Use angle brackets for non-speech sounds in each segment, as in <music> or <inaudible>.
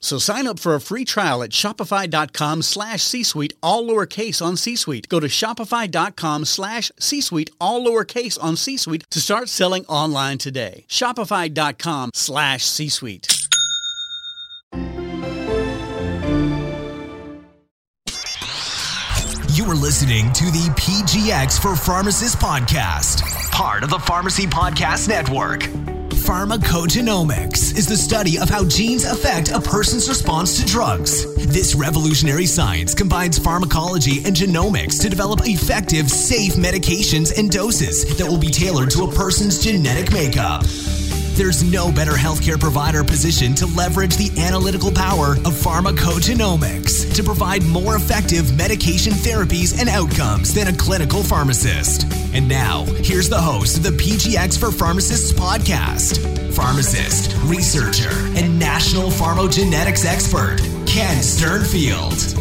So sign up for a free trial at shopify.com slash C-Suite, all lowercase on C-Suite. Go to shopify.com slash C-Suite, all lowercase on C-Suite to start selling online today. Shopify.com slash C-Suite. You are listening to the PGX for Pharmacists podcast, part of the Pharmacy Podcast Network. Pharmacogenomics is the study of how genes affect a person's response to drugs. This revolutionary science combines pharmacology and genomics to develop effective, safe medications and doses that will be tailored to a person's genetic makeup. There's no better healthcare provider position to leverage the analytical power of pharmacogenomics to provide more effective medication therapies and outcomes than a clinical pharmacist. And now, here's the host of the PGX for Pharmacists podcast, pharmacist, researcher, and national pharmacogenetics expert, Ken Sternfeld.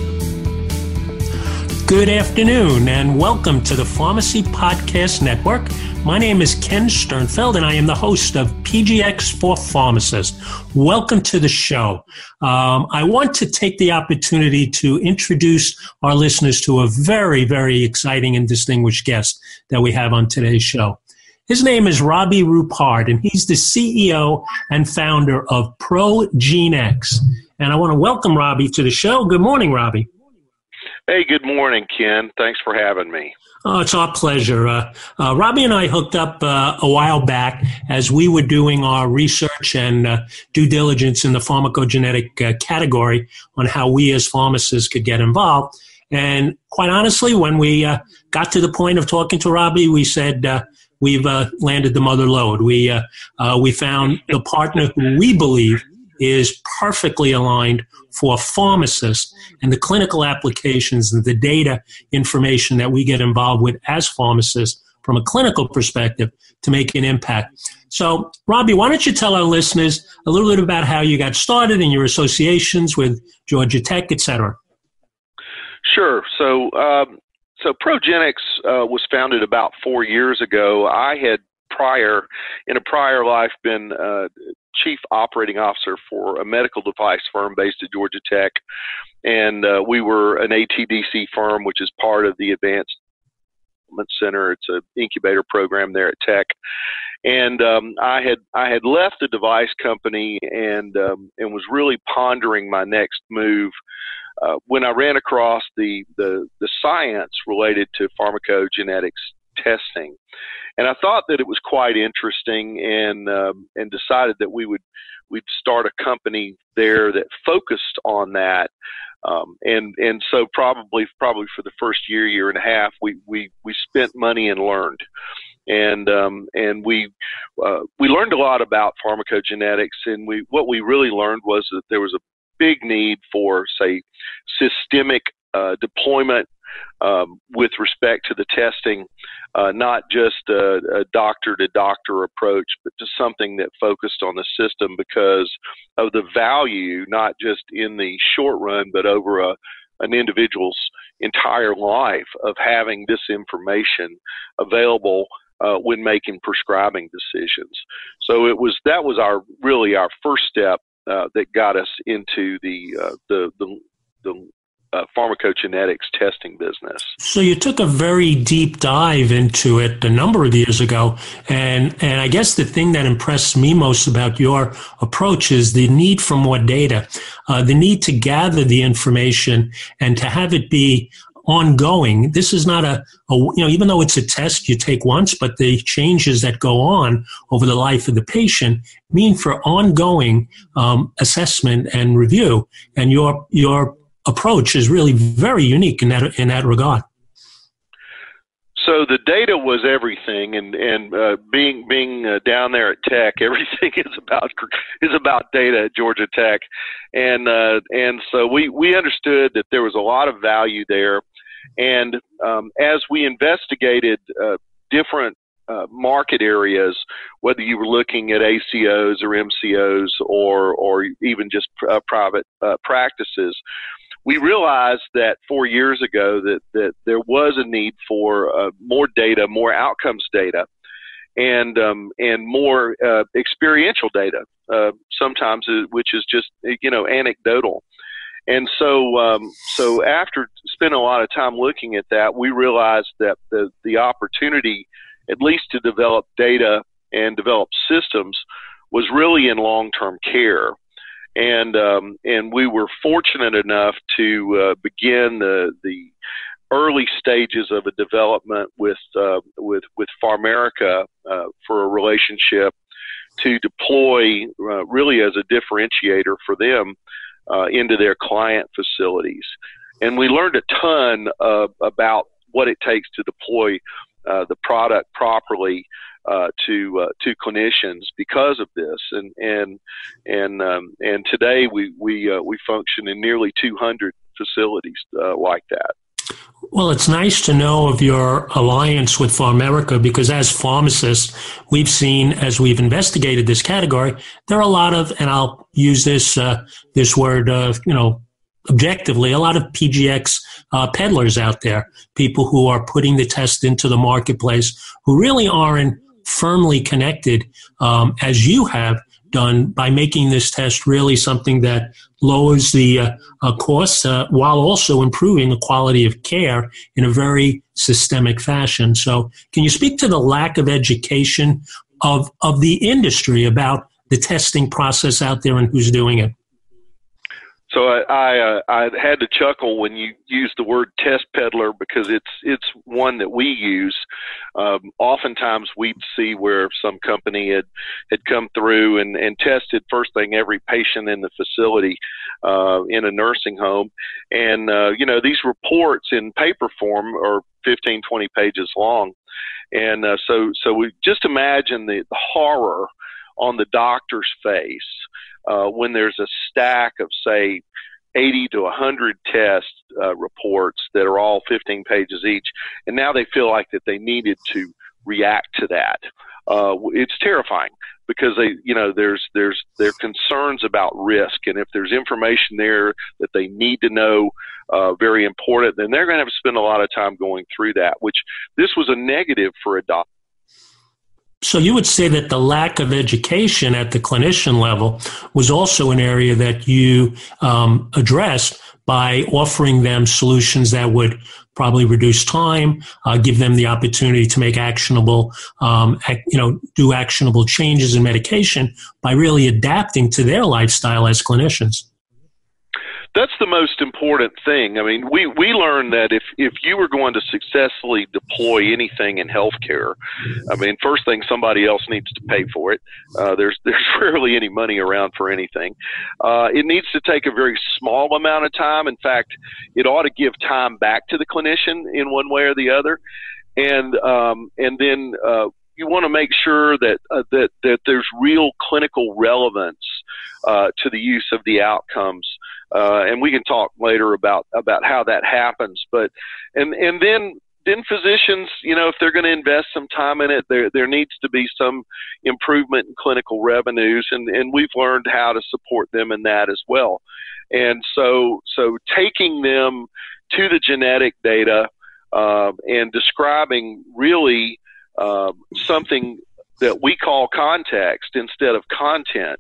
Good afternoon, and welcome to the Pharmacy Podcast Network. My name is Ken Sternfeld, and I am the host of PGX for Pharmacists. Welcome to the show. Um, I want to take the opportunity to introduce our listeners to a very, very exciting and distinguished guest that we have on today's show. His name is Robbie Rupard, and he's the CEO and founder of ProGeneX. And I want to welcome Robbie to the show. Good morning, Robbie. Hey, good morning, Ken. Thanks for having me. Oh, it's our pleasure. Uh, uh, Robbie and I hooked up uh, a while back as we were doing our research and uh, due diligence in the pharmacogenetic uh, category on how we as pharmacists could get involved. And quite honestly, when we uh, got to the point of talking to Robbie, we said, We've landed the mother lode. We, we found the partner who we believe is perfectly aligned for pharmacists and the clinical applications and the data information that we get involved with as pharmacists from a clinical perspective to make an impact. So, Robbie, why don't you tell our listeners a little bit about how you got started and your associations with Georgia Tech, et cetera? Sure. So, um, so ProGeneX uh, was founded about four years ago. I had prior, in a prior life, been uh, chief operating officer for a medical device firm based at Georgia Tech, and uh, we were an ATDC firm, which is part of the Advanced Development Center. It's an incubator program there at Tech, and um, I had I had left the device company and um, and was really pondering my next move. Uh, when I ran across the, the the science related to pharmacogenetics testing, and I thought that it was quite interesting, and um, and decided that we would we'd start a company there that focused on that. Um, and and so probably probably for the first year year and a half we we we spent money and learned and um, and we uh, we learned a lot about pharmacogenetics and we what we really learned was that there was a big need for say systemic uh, deployment um, with respect to the testing uh, not just a, doctor to doctor approach, but just something that focused on the system because of the value, not just in the short run, but over a, an individual's entire life of having this information available uh, when making prescribing decisions. So it was that was our really our first step uh, that got us into the uh, the the, the uh, pharmacogenetics testing business. So you took a very deep dive into it a number of years ago, and and I guess the thing that impressed me most about your approach is the need for more data, uh, the need to gather the information and to have it be ongoing. This is not a, a, you know, even though it's a test you take once, but the changes that go on over the life of the patient mean for ongoing um, assessment and review. And your your approach is really very unique in that in that regard. So the data was everything, and and uh, being being uh, down there at Tech, <laughs> everything is about is about data at Georgia Tech, and uh, and so we we understood that there was a lot of value there, and um, as we investigated uh, different uh, market areas, whether you were looking at ACOs or MCOs or or even just uh, private uh, practices, we realized that four years ago that, that there was a need for uh, more data, more outcomes data, and um, and more uh, experiential data. Uh, sometimes, uh, which is just you know anecdotal. And so, um, so after spending a lot of time looking at that, we realized that the the opportunity, at least to develop data and develop systems, was really in long term care and um, and we were fortunate enough to uh, begin the the early stages of a development with uh, with with PharMerica uh, for a relationship to deploy uh, really as a differentiator for them uh, into their client facilities, and we learned a ton about what it takes to deploy the product properly uh, to uh, to clinicians because of this, and and and um, and today we we uh, we function in nearly 200 facilities uh, like that. Well, it's nice to know of your alliance with PharMerica because as pharmacists, we've seen as we've investigated this category, there are a lot of, and I'll use this uh, this word, uh, you know, objectively, a lot of PGX uh, peddlers out there, people who are putting the test into the marketplace, who really aren't firmly connected um, as you have done by making this test really something that lowers the uh, uh, costs uh, while also improving the quality of care in a very systemic fashion. So, can you speak to the lack of education of of the industry about the testing process out there and who's doing it? So I I, uh, I had to chuckle when you used the word test peddler because it's it's one that we use. Um, oftentimes we'd see where some company had had come through and, and tested first thing every patient in the facility uh, in a nursing home, and uh, you know these reports in paper form are 15, 20 pages long, and uh, so so we just imagine the, the horror on the doctor's face uh, when there's a stack of, say, 80 to 100 test uh, reports that are all 15 pages each, and now they feel like that they needed to react to that. Uh, it's terrifying because they, you know, there's there's there concerns about risk, and if there's information there that they need to know, uh, very important, then they're going to have to spend a lot of time going through that. Which this was a negative for a doctor so you would say that the lack of education at the clinician level was also an area that you um, addressed by offering them solutions that would probably reduce time, uh, give them the opportunity to make actionable, um, ac- you know, do actionable changes in medication by really adapting to their lifestyle as clinicians that's the most important thing. I mean, we, we learned that if, if you were going to successfully deploy anything in healthcare, I mean, first thing somebody else needs to pay for it. Uh, there's <laughs> there's rarely any money around for anything. Uh, it needs to take a very small amount of time. In fact, it ought to give time back to the clinician in one way or the other, and um, and then uh, you want to make sure that uh, that that there's real clinical relevance uh, to the use of the outcomes uh, and we can talk later about about how that happens. But and and then then physicians, you know, if they're going to invest some time in it, there there needs to be some improvement in clinical revenues, and and we've learned how to support them in that as well. And so so taking them to the genetic data uh, and describing really uh, something that we call context instead of content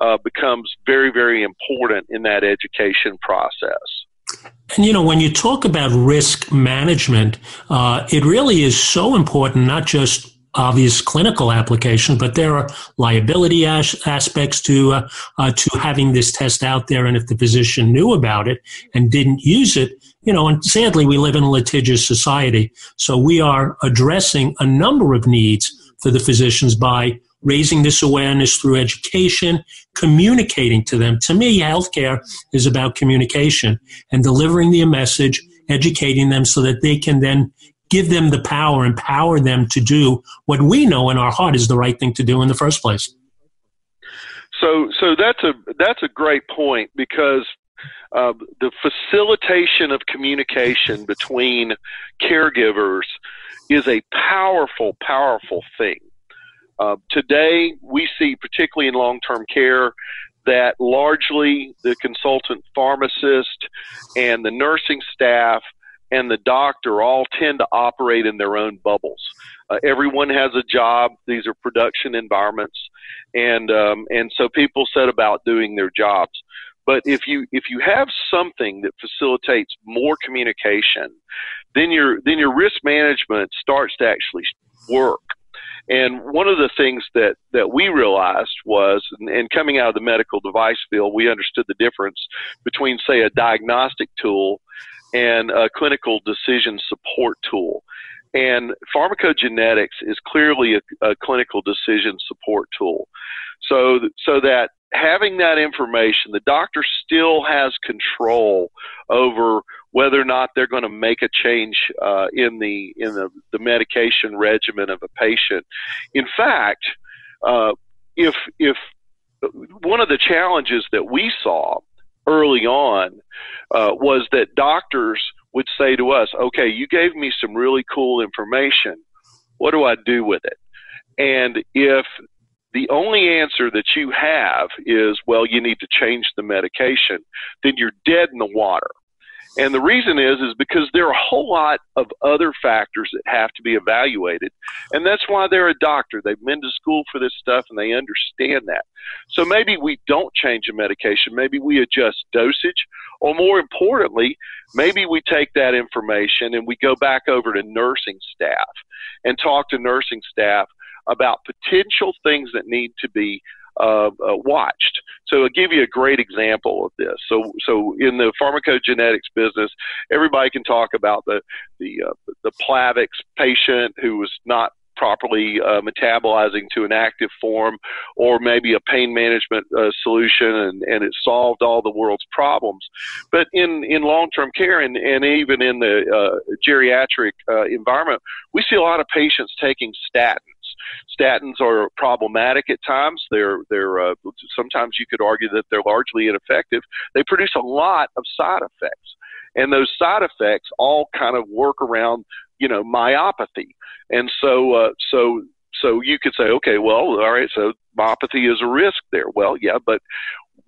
uh, becomes very, very important in that education process. And you know, when you talk about risk management, uh, it really is so important, not just obvious clinical application, but there are liability as- aspects to uh, uh, to having this test out there. And if the physician knew about it and didn't use it, you know, and sadly, we live in a litigious society, so we are addressing a number of needs for the physicians by raising this awareness through education, communicating to them. To me, healthcare is about communication and delivering the message, educating them so that they can then give them the power, empower them to do what we know in our heart is the right thing to do in the first place. So, so that's a that's a great point because uh, the facilitation of communication between caregivers is a powerful, powerful thing. Uh, today, we see, particularly in long term care, that largely the consultant pharmacist and the nursing staff and the doctor all tend to operate in their own bubbles. Uh, everyone has a job. These are production environments, and um, and so people set about doing their jobs. But if you if you have something that facilitates more communication, then your then your risk management starts to actually work. And one of the things that, that we realized was, and, coming out of the medical device field, we understood the difference between, say, a diagnostic tool and a clinical decision support tool. And pharmacogenetics is clearly a, a clinical decision support tool. So, so that having that information, the doctor still has control over whether or not they're going to make a change uh, in the in the, the medication regimen of a patient. In fact, uh, if if one of the challenges that we saw early on uh, was that doctors would say to us, "Okay, you gave me some really cool information. What do I do with it?" And if the only answer that you have is, well, you need to change the medication, then you're dead in the water. And the reason is, is because there are a whole lot of other factors that have to be evaluated. And that's why they're a doctor. They've been to school for this stuff and they understand that. So maybe we don't change a medication. Maybe we adjust dosage. Or more importantly, maybe we take that information and we go back over to nursing staff and talk to nursing staff about potential things that need to be uh, uh, watched. So I'll give you a great example of this. So, so in the pharmacogenetics business, everybody can talk about the the uh, the Plavix patient who was not properly uh, metabolizing to an active form, or maybe a pain management uh, solution, and, and it solved all the world's problems. But in, in long term care and, and even in the uh, geriatric uh, environment, we see a lot of patients taking statins. Statins are problematic at times. They're they're uh, sometimes you could argue that they're largely ineffective. They produce a lot of side effects, and those side effects all kind of work around you know myopathy, and so uh, so so you could say, okay, well, all right, so myopathy is a risk there. Well, yeah, but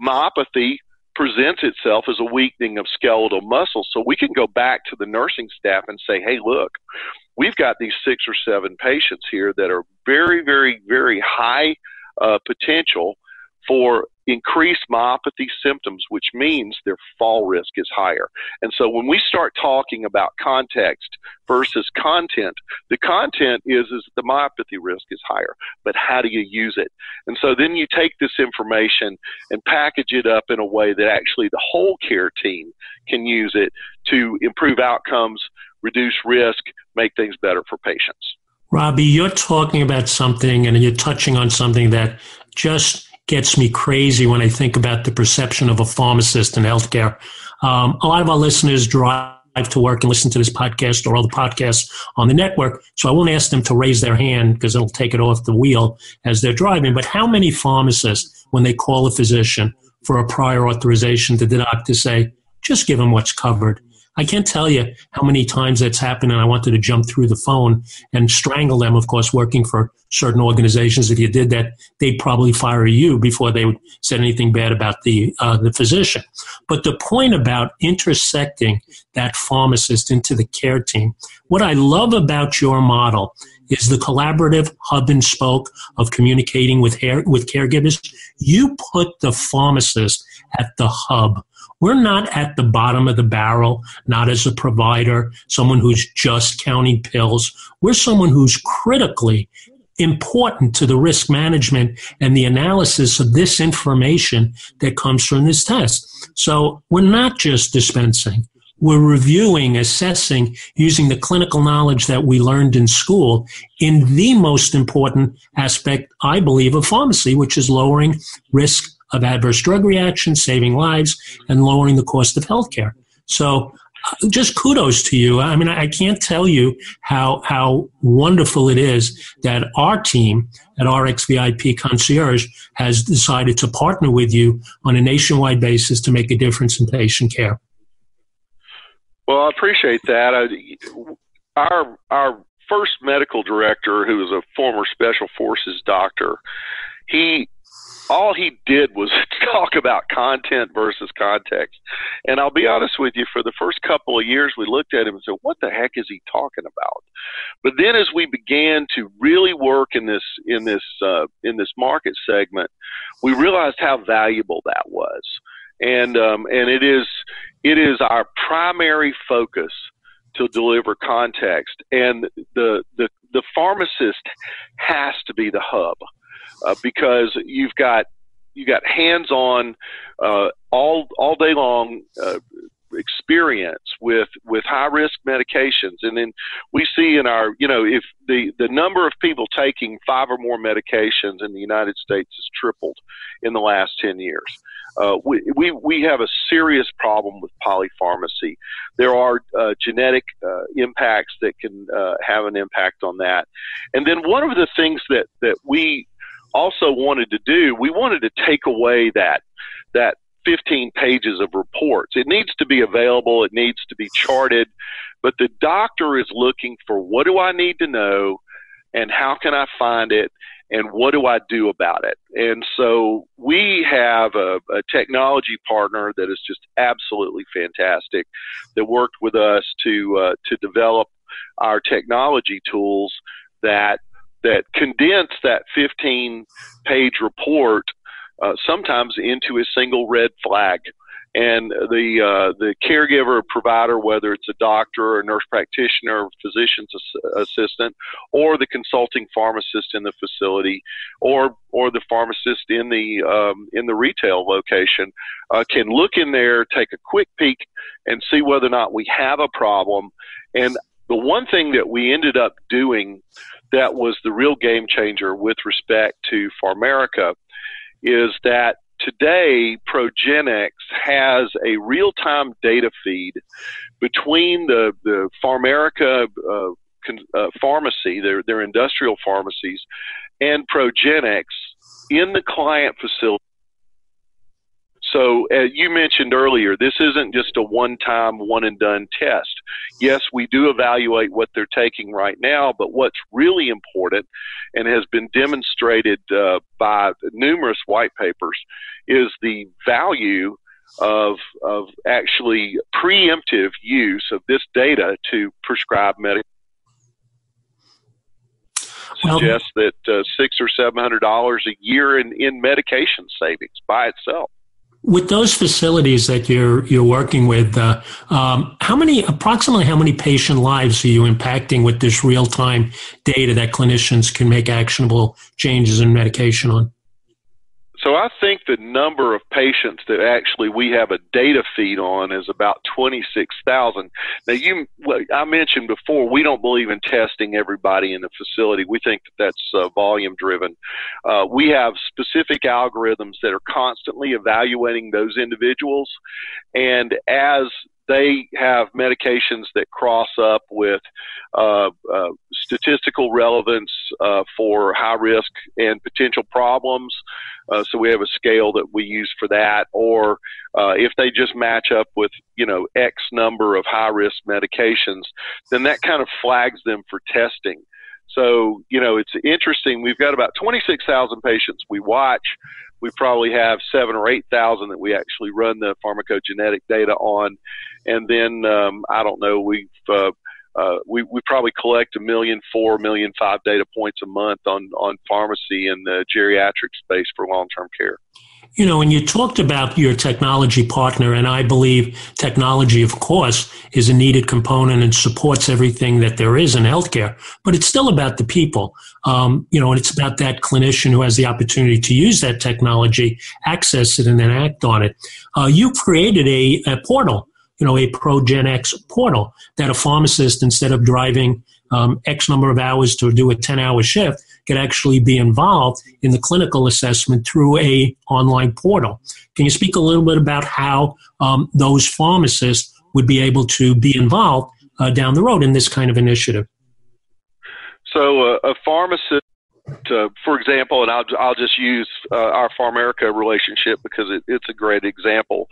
myopathy presents itself as a weakening of skeletal muscle. So we can go back to the nursing staff and say, hey, look, we've got these six or seven patients here that are very, very, very high uh, potential for increased myopathy symptoms, which means their fall risk is higher. And so when we start talking about context versus content, the content is, is the myopathy risk is higher, but how do you use it? And so then you take this information and package it up in a way that actually the whole care team can use it to improve outcomes, reduce risk, make things better for patients. Robbie, you're talking about something and you're touching on something that just gets me crazy when I think about the perception of a pharmacist in healthcare. Um, a lot of our listeners drive to work and listen to this podcast or all the podcasts on the network. So I won't ask them to raise their hand because it'll take it off the wheel as they're driving. But how many pharmacists, when they call a physician for a prior authorization, did the doctor say, just give them what's covered? I can't tell you how many times that's happened, and I wanted to jump through the phone and strangle them. Of course, working for certain organizations, if you did that, they'd probably fire you before they would said anything bad about the uh, the physician. But the point about intersecting that pharmacist into the care team, what I love about your model is the collaborative hub and spoke of communicating with hair, with caregivers. You put the pharmacist at the hub we're not at the bottom of the barrel, not as a provider, someone who's just counting pills. We're someone who's critically important to the risk management and the analysis of this information that comes from this test. So we're not just dispensing. We're reviewing, assessing, using the clinical knowledge that we learned in school in the most important aspect, I believe, of pharmacy, which is lowering risk of adverse drug reactions, saving lives, and lowering the cost of healthcare. So uh, just kudos to you. I mean, I can't tell you how how wonderful it is that our team at RxVIP Concierge has decided to partner with you on a nationwide basis to make a difference in patient care. Well, I appreciate that. I, our our first medical director, who was a former special forces doctor, he all he did was <laughs> talk about content versus context. And I'll be honest with you, for the first couple of years, we looked at him and said, "What the heck is he talking about?" But then, as we began to really work in this in this uh, in this market segment, we realized how valuable that was, and um, and it is it is our primary focus to deliver context, and the the the pharmacist has to be the hub uh, because you've got you got hands-on uh, all all day long uh, experience with with high risk medications. And then we see in our you know if the the number of people taking five or more medications in the United States has tripled in the last 10 years. Uh, we, we we have a serious problem with polypharmacy. There are uh, genetic uh, impacts that can uh, have an impact on that. And then one of the things that that we also wanted to do, we wanted to take away that that 15 pages of reports. It needs to be available, it needs to be charted, but the doctor is looking for what do I need to know and how can I find it and what do I do about it? And so we have a, a technology partner that is just absolutely fantastic that worked with us to uh, to develop our technology tools that that condense that 15 page report uh, sometimes into a single red flag. And the uh, the caregiver provider, whether it's a doctor or nurse practitioner, or physician's assistant, or the consulting pharmacist in the facility, or or the pharmacist in the um, in the retail location, uh, can look in there, take a quick peek, and see whether or not we have a problem. And the one thing that we ended up doing that was the real game changer with respect to PharMerica is that today ProGeneX has a real time data feed between the, the PharMerica uh, uh, pharmacy, their, their industrial pharmacies, and ProGeneX in the client facility so, as you mentioned earlier, this isn't just a one time, one and done test. Yes, we do evaluate what they're taking right now, but what's really important and has been demonstrated uh, by numerous white papers is the value of, of actually preemptive use of this data to prescribe medication. Well, suggests that uh, six or seven hundred dollars a year in, in medication savings by itself. With those facilities that you're you're working with, uh, um, how many approximately how many patient lives are you impacting with this real time data that clinicians can make actionable changes in medication on? So I think the number of patients that actually we have a data feed on is about 26,000. Now you, I mentioned before, we don't believe in testing everybody in the facility. We think that that's uh, volume driven. Uh, we have specific algorithms that are constantly evaluating those individuals. And as they have medications that cross up with uh, uh, statistical relevance uh, for high risk and potential problems. Uh, so we have a scale that we use for that. Or uh, if they just match up with you know X number of high risk medications, then that kind of flags them for testing. So, you know, it's interesting. We've got about 26,000 patients we watch we probably have seven or eight thousand that we actually run the pharmacogenetic data on, and then um, I don't know we've uh, uh, we, we probably collect a million four, million five data points a month on, on pharmacy and the geriatric space for long term care. You know, and you talked about your technology partner, and I believe technology, of course, is a needed component and supports everything that there is in healthcare, but it's still about the people. Um, you know, and it's about that clinician who has the opportunity to use that technology, access it, and then act on it. Uh, you created a, a portal you know, a ProGenX portal that a pharmacist, instead of driving um, X number of hours to do a 10 hour shift, could actually be involved in the clinical assessment through a online portal. Can you speak a little bit about how um, those pharmacists would be able to be involved uh, down the road in this kind of initiative? So, uh, a pharmacist to, for example, and I'll, I'll just use uh, our PharMerica relationship because it, it's a great example.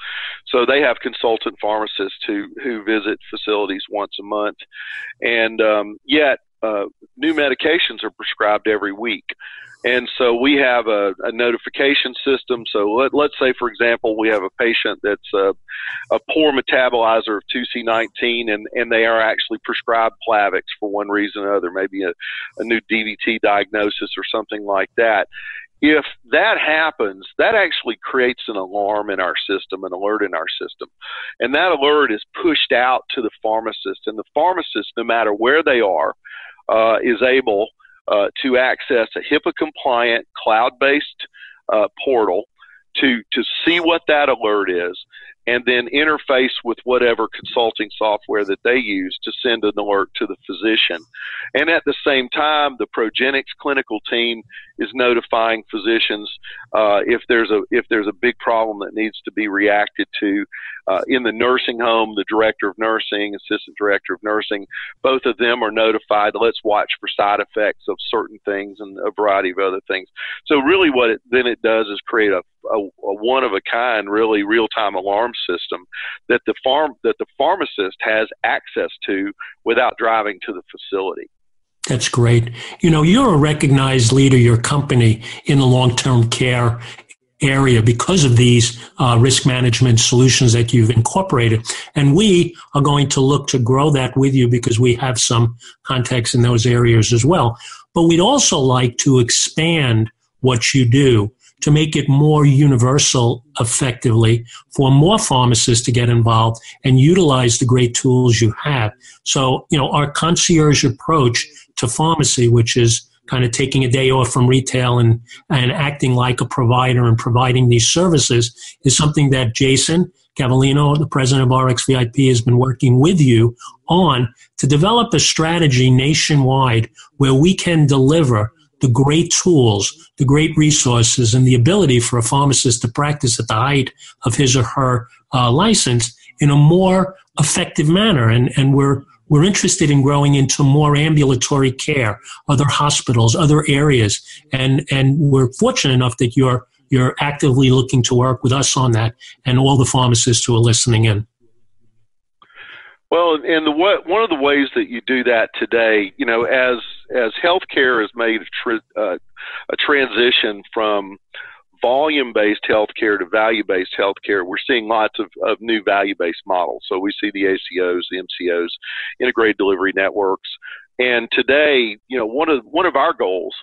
So they have consultant pharmacists who, who visit facilities once a month, and um, yet uh, new medications are prescribed every week. And so we have a, a notification system. So let, let's say, for example, we have a patient that's a, a poor metabolizer of 2C19 and, and they are actually prescribed Plavix for one reason or other, maybe a, a new DVT diagnosis or something like that. If that happens, that actually creates an alarm in our system, an alert in our system. And that alert is pushed out to the pharmacist. And the pharmacist, no matter where they are, uh, is able uh, to access a HIPAA compliant cloud based uh, portal to, to see what that alert is and then interface with whatever consulting software that they use to send an alert to the physician. And at the same time, the ProGeneX clinical team is notifying physicians uh, if there's a if there's a big problem that needs to be reacted to uh, in the nursing home. The director of nursing, assistant director of nursing, both of them are notified. Let's watch for side effects of certain things and a variety of other things. So really, what it then it does is create a, a, a one of a kind, really real time alarm system that the farm that the pharmacist has access to without driving to the facility. That's great. You know, you're a recognized leader, your company, in the long term care area because of these uh, risk management solutions that you've incorporated. And we are going to look to grow that with you because we have some contacts in those areas as well. But we'd also like to expand what you do to make it more universal effectively for more pharmacists to get involved and utilize the great tools you have. So, you know, our concierge approach to pharmacy, which is kind of taking a day off from retail and, and acting like a provider and providing these services is something that Jason Cavallino, the president of RxVIP, has been working with you on to develop a strategy nationwide where we can deliver the great tools, the great resources, and the ability for a pharmacist to practice at the height of his or her uh, license in a more effective manner. And, and we're, we're interested in growing into more ambulatory care, other hospitals, other areas. And, and we're fortunate enough that you're, you're actively looking to work with us on that and all the pharmacists who are listening in. Well, and the one of the ways that you do that today, you know, as as healthcare has made a, uh, a transition from volume based healthcare to value based healthcare, we're seeing lots of, of new value based models. So we see the ACOs, the MCOs, integrated delivery networks, and today, you know, one of one of our goals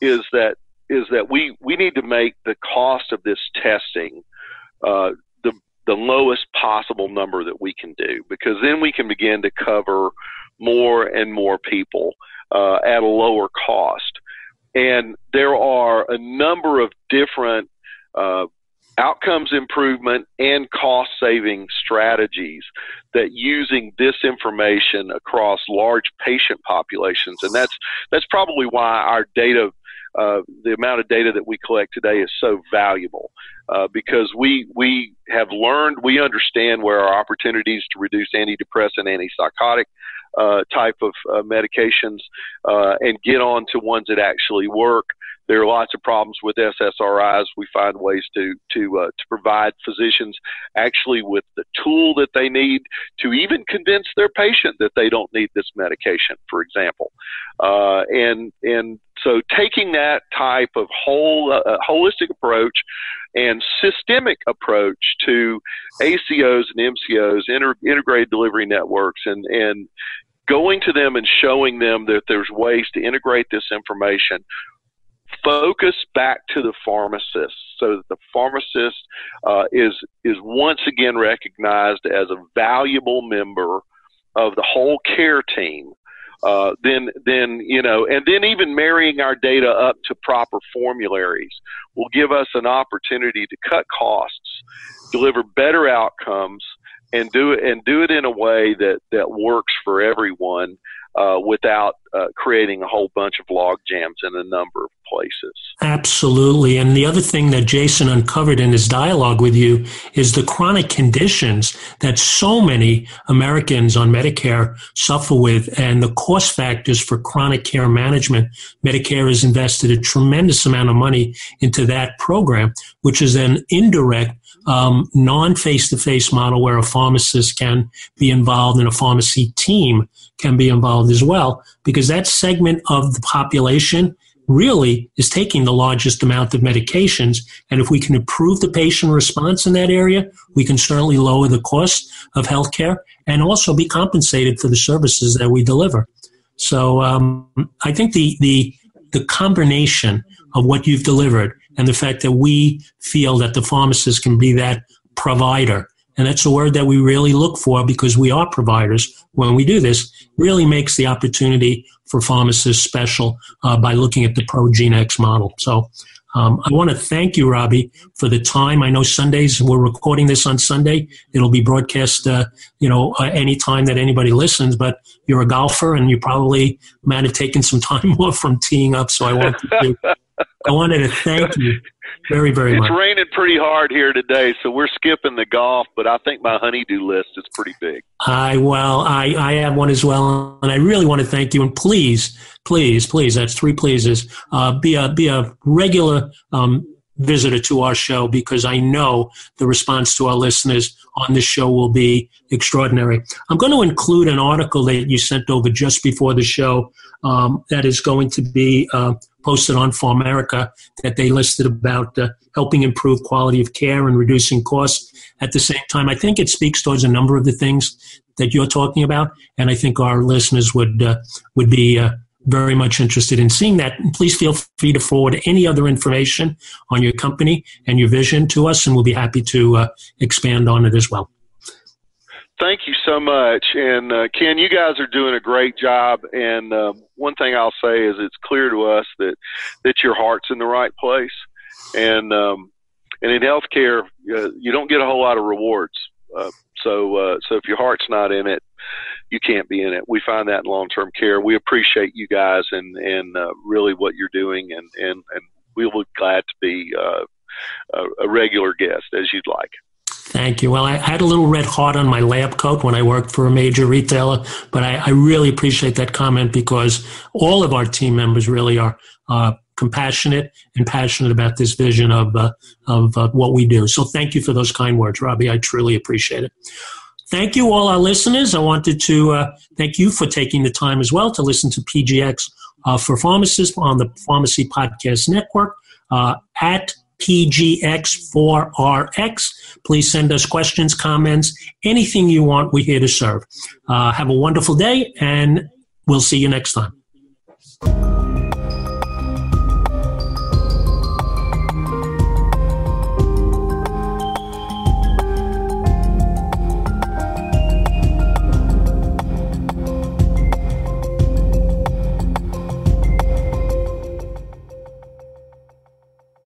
is that is that we we need to make the cost of this testing uh, the lowest possible number that we can do because then we can begin to cover more and more people uh, at a lower cost. And there are a number of different uh, outcomes improvement and cost saving strategies that using this information across large patient populations. And that's that's probably why our data uh, the amount of data that we collect today is so valuable uh, because we we have learned we understand where our opportunities to reduce antidepressant, antipsychotic uh, type of uh, medications uh, and get on to ones that actually work. There are lots of problems with SSRIs. We find ways to to uh, to provide physicians actually with the tool that they need to even convince their patient that they don't need this medication, for example. Uh, and and so taking that type of whole holistic approach and systemic approach to ACOs and MCOs, inter- integrated delivery networks, and and going to them and showing them that there's ways to integrate this information. Focus back to the pharmacist so that the pharmacist uh, is is once again recognized as a valuable member of the whole care team uh, then then you know and then even marrying our data up to proper formularies will give us an opportunity to cut costs deliver better outcomes and do it and do it in a way that that works for everyone uh, without uh, creating a whole bunch of log jams in a number of places. Absolutely. And the other thing that Jason uncovered in his dialogue with you is the chronic conditions that so many Americans on Medicare suffer with and the cost factors for chronic care management. Medicare has invested a tremendous amount of money into that program, which is an indirect um, non face to face model where a pharmacist can be involved and a pharmacy team can be involved as well, because that segment of the population really is taking the largest amount of medications. And if we can improve the patient response in that area, we can certainly lower the cost of healthcare and also be compensated for the services that we deliver. So um, I think the, the, the combination of what you've delivered and the fact that we feel that the pharmacist can be that provider and that's a word that we really look for because we are providers when we do this, really makes the opportunity for pharmacists special uh, by looking at the ProGeneX model. So um, I want to thank you, Robbie, for the time. I know Sundays, we're recording this on Sunday. It'll be broadcast, uh, you know, uh, any time that anybody listens, but you're a golfer and you probably might have taken some <laughs> time off from teeing up. So I want to, I wanted to thank you very, very it's much. It's raining pretty hard here today, so we're skipping the golf, but I think my honeydew list is pretty big. I well, I, I have one as well, and I really want to thank you. And please, please, please, that's three pleases. Uh, be a be a regular um, visitor to our show because I know the response to our listeners on this show will be extraordinary. I'm going to include an article that you sent over just before the show um, that is going to be uh, posted on PharMerica that they listed about uh, helping improve quality of care and reducing costs. At the same time, I think it speaks towards a number of the things that you're talking about, and I think our listeners would uh, would be uh, very much interested in seeing that. please feel free to forward any other information on your company and your vision to us, and we'll be happy to uh, expand on it as well. Thank you so much. And uh, Ken, you guys are doing a great job. And uh, one thing I'll say is it's clear to us that, that your heart's in the right place. And, um, and in healthcare, uh, you don't get a whole lot of rewards. Uh, so, uh, so if your heart's not in it, you can't be in it. We find that in long-term care. We appreciate you guys and, and uh, really what you're doing. And, and, and we'll be glad to be a, a regular guest as you'd like. Thank you. Well, I had a little red heart on my lab coat when I worked for a major retailer, but I, I really appreciate that comment because all of our team members really are uh, compassionate and passionate about this vision of uh, of uh, what we do. So, thank you for those kind words, Robbie. I truly appreciate it. Thank you, all our listeners. I wanted to uh, thank you for taking the time as well to listen to PGX uh, for Pharmacists on the Pharmacy Podcast Network uh, at PGX4RX. Please send us questions, comments, anything you want. We're here to serve. Uh, have a wonderful day, and we'll see you next time.